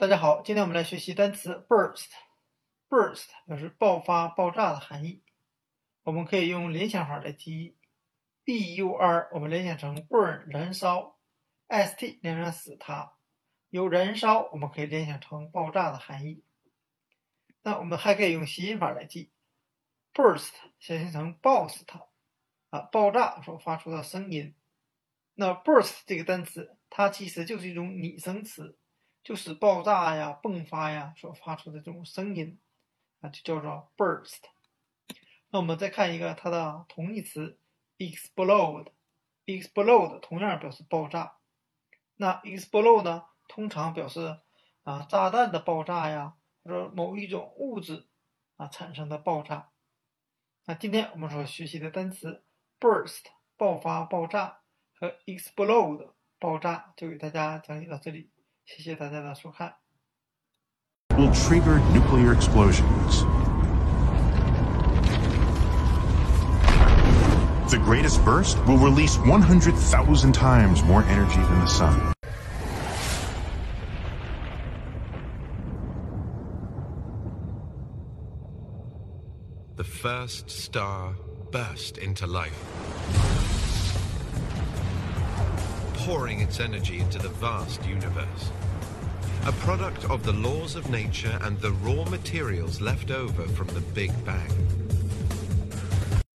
大家好，今天我们来学习单词 burst。burst 表示爆发、爆炸的含义。我们可以用联想法来记忆，b u r 我们联想成 burn 燃烧，s t 联想死它，由燃烧我们可以联想成爆炸的含义。那我们还可以用谐音法来记，burst 谐音成爆死它啊，爆炸所发出的声音。那 burst 这个单词它其实就是一种拟声词。就是爆炸呀、迸发呀所发出的这种声音啊，就叫做 burst。那我们再看一个它的同义词 explode，explode 同样表示爆炸。那 explode 呢，通常表示啊炸弹的爆炸呀，或者某一种物质啊产生的爆炸。那今天我们所学习的单词 burst 爆发、爆炸和 explode 爆炸，就给大家讲解到这里。谢谢大家的收看。will trigger nuclear explosions. The greatest burst will release 100,000 times more energy than the sun. The first star burst into life, Pouring its energy into the vast universe a product of the laws of nature and the raw materials left over from the Big Bang.